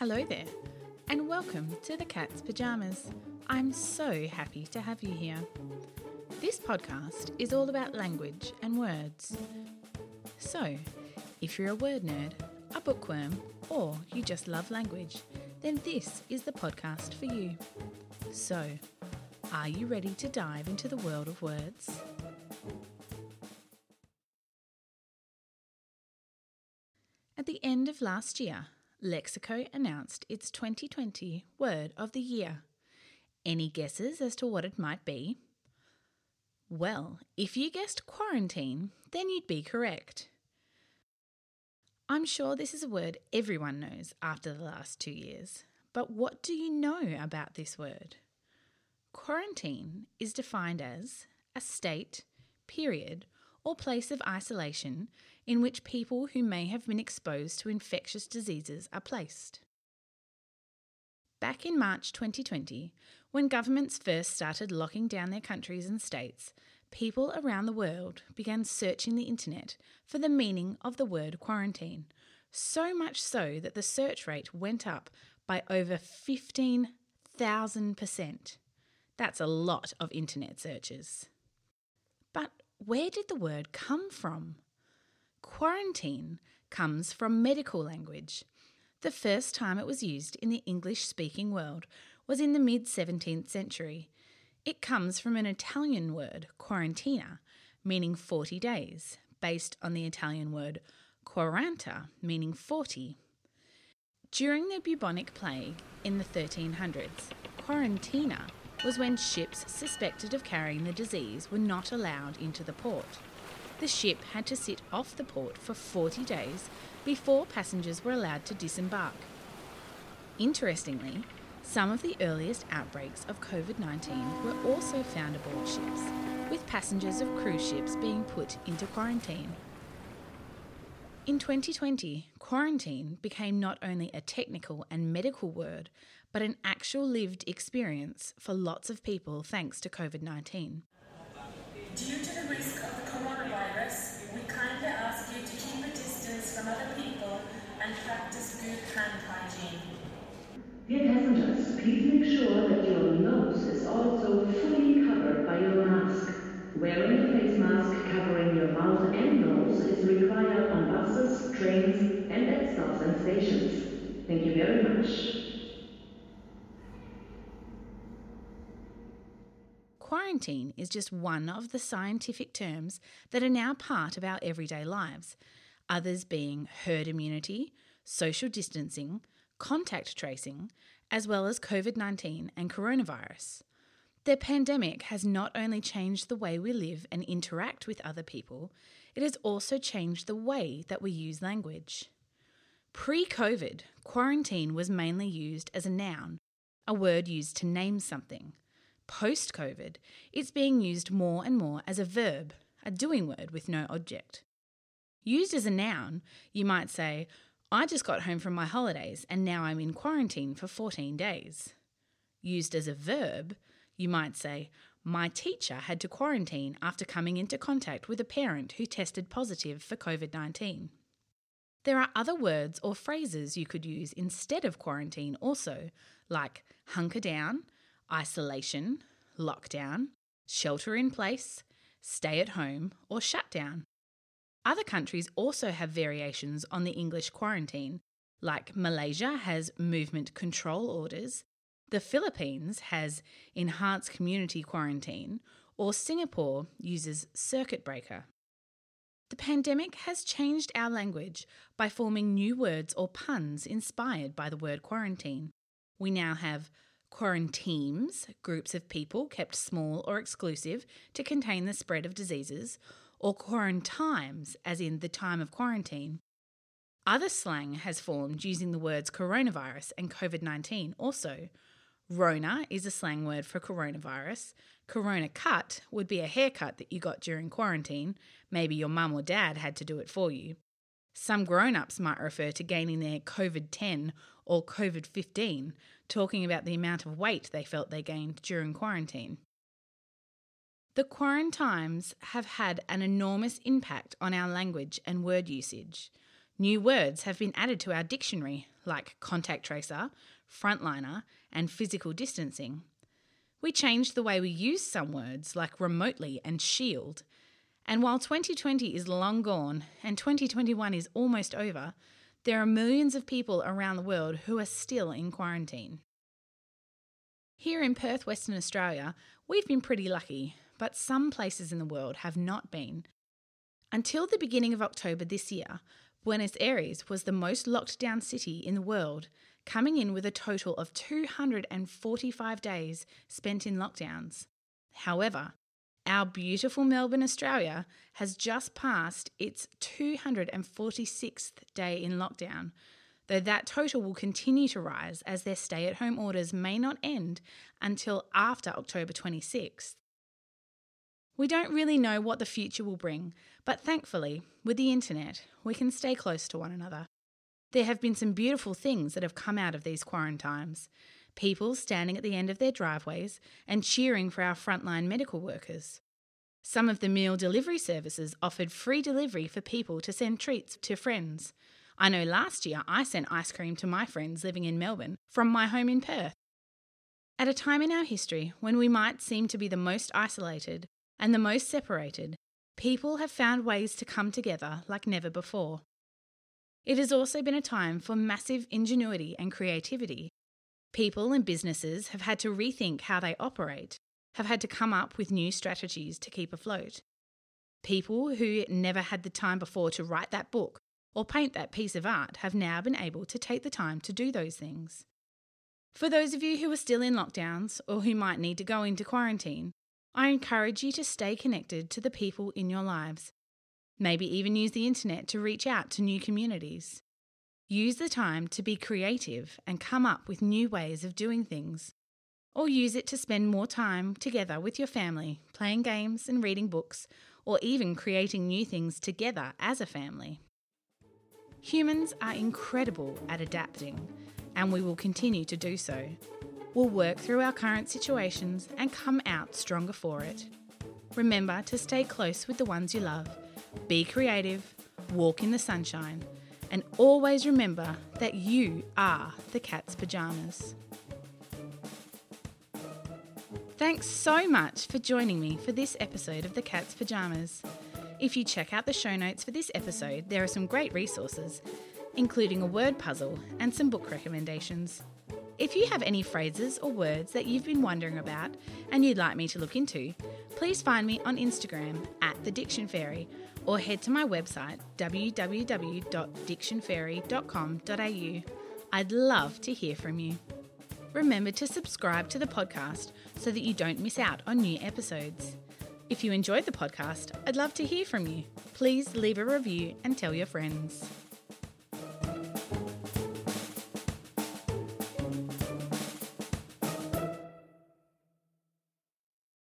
Hello there, and welcome to the Cat's Pyjamas. I'm so happy to have you here. This podcast is all about language and words. So, if you're a word nerd, a bookworm, or you just love language, then this is the podcast for you. So, are you ready to dive into the world of words? At the end of last year, Lexico announced its 2020 Word of the Year. Any guesses as to what it might be? Well, if you guessed quarantine, then you'd be correct. I'm sure this is a word everyone knows after the last two years, but what do you know about this word? Quarantine is defined as a state, period, or place of isolation in which people who may have been exposed to infectious diseases are placed. Back in March 2020, when governments first started locking down their countries and states, people around the world began searching the internet for the meaning of the word quarantine, so much so that the search rate went up by over 15,000%. That's a lot of internet searches. But where did the word come from? Quarantine comes from medical language. The first time it was used in the English speaking world was in the mid 17th century. It comes from an Italian word, quarantina, meaning 40 days, based on the Italian word quaranta, meaning 40. During the bubonic plague in the 1300s, quarantina was when ships suspected of carrying the disease were not allowed into the port the ship had to sit off the port for 40 days before passengers were allowed to disembark. Interestingly, some of the earliest outbreaks of COVID 19 were also found aboard ships, with passengers of cruise ships being put into quarantine. In 2020, quarantine became not only a technical and medical word, but an actual lived experience for lots of people thanks to COVID 19. Due to the risk of the coronavirus, we kindly ask you to keep a distance from other people and practice good hand hygiene. Dear passengers, please make sure that your nose is also fully covered by your mask. Wearing a face mask covering your mouth and nose is required on buses, trains, and at stops and stations. Thank you very much. Quarantine is just one of the scientific terms that are now part of our everyday lives, others being herd immunity, social distancing, contact tracing, as well as COVID 19 and coronavirus. The pandemic has not only changed the way we live and interact with other people, it has also changed the way that we use language. Pre COVID, quarantine was mainly used as a noun, a word used to name something post COVID, it's being used more and more as a verb, a doing word with no object. Used as a noun, you might say, I just got home from my holidays and now I'm in quarantine for 14 days. Used as a verb, you might say, My teacher had to quarantine after coming into contact with a parent who tested positive for COVID 19. There are other words or phrases you could use instead of quarantine also, like hunker down, isolation, lockdown, shelter in place, stay at home, or shutdown. Other countries also have variations on the English quarantine, like Malaysia has movement control orders, the Philippines has enhanced community quarantine, or Singapore uses circuit breaker. The pandemic has changed our language by forming new words or puns inspired by the word quarantine. We now have quaranteams, groups of people kept small or exclusive to contain the spread of diseases, or quarantimes, as in the time of quarantine. Other slang has formed using the words coronavirus and COVID 19 also. Rona is a slang word for coronavirus. Corona cut would be a haircut that you got during quarantine. Maybe your mum or dad had to do it for you. Some grown ups might refer to gaining their COVID 10 or COVID 15, talking about the amount of weight they felt they gained during quarantine. The quarantines have had an enormous impact on our language and word usage. New words have been added to our dictionary, like contact tracer, frontliner, and physical distancing. We changed the way we use some words, like remotely and shield. And while 2020 is long gone and 2021 is almost over, there are millions of people around the world who are still in quarantine. Here in Perth, Western Australia, we've been pretty lucky, but some places in the world have not been. Until the beginning of October this year, Buenos Aires was the most locked down city in the world, coming in with a total of 245 days spent in lockdowns. However, our beautiful Melbourne, Australia, has just passed its 246th day in lockdown, though that total will continue to rise as their stay at home orders may not end until after October 26th. We don't really know what the future will bring, but thankfully, with the internet, we can stay close to one another. There have been some beautiful things that have come out of these quarantines. People standing at the end of their driveways and cheering for our frontline medical workers. Some of the meal delivery services offered free delivery for people to send treats to friends. I know last year I sent ice cream to my friends living in Melbourne from my home in Perth. At a time in our history when we might seem to be the most isolated and the most separated, people have found ways to come together like never before. It has also been a time for massive ingenuity and creativity. People and businesses have had to rethink how they operate, have had to come up with new strategies to keep afloat. People who never had the time before to write that book or paint that piece of art have now been able to take the time to do those things. For those of you who are still in lockdowns or who might need to go into quarantine, I encourage you to stay connected to the people in your lives Maybe even use the internet to reach out to new communities. Use the time to be creative and come up with new ways of doing things. Or use it to spend more time together with your family, playing games and reading books, or even creating new things together as a family. Humans are incredible at adapting, and we will continue to do so. We'll work through our current situations and come out stronger for it. Remember to stay close with the ones you love be creative, walk in the sunshine, and always remember that you are the cat's pajamas. Thanks so much for joining me for this episode of The Cat's Pyjamas. If you check out the show notes for this episode, there are some great resources, including a word puzzle and some book recommendations. If you have any phrases or words that you've been wondering about and you'd like me to look into, please find me on Instagram the Diction Fairy or head to my website www.dictionfairy.com.au. I'd love to hear from you. Remember to subscribe to the podcast so that you don't miss out on new episodes. If you enjoyed the podcast, I'd love to hear from you. Please leave a review and tell your friends.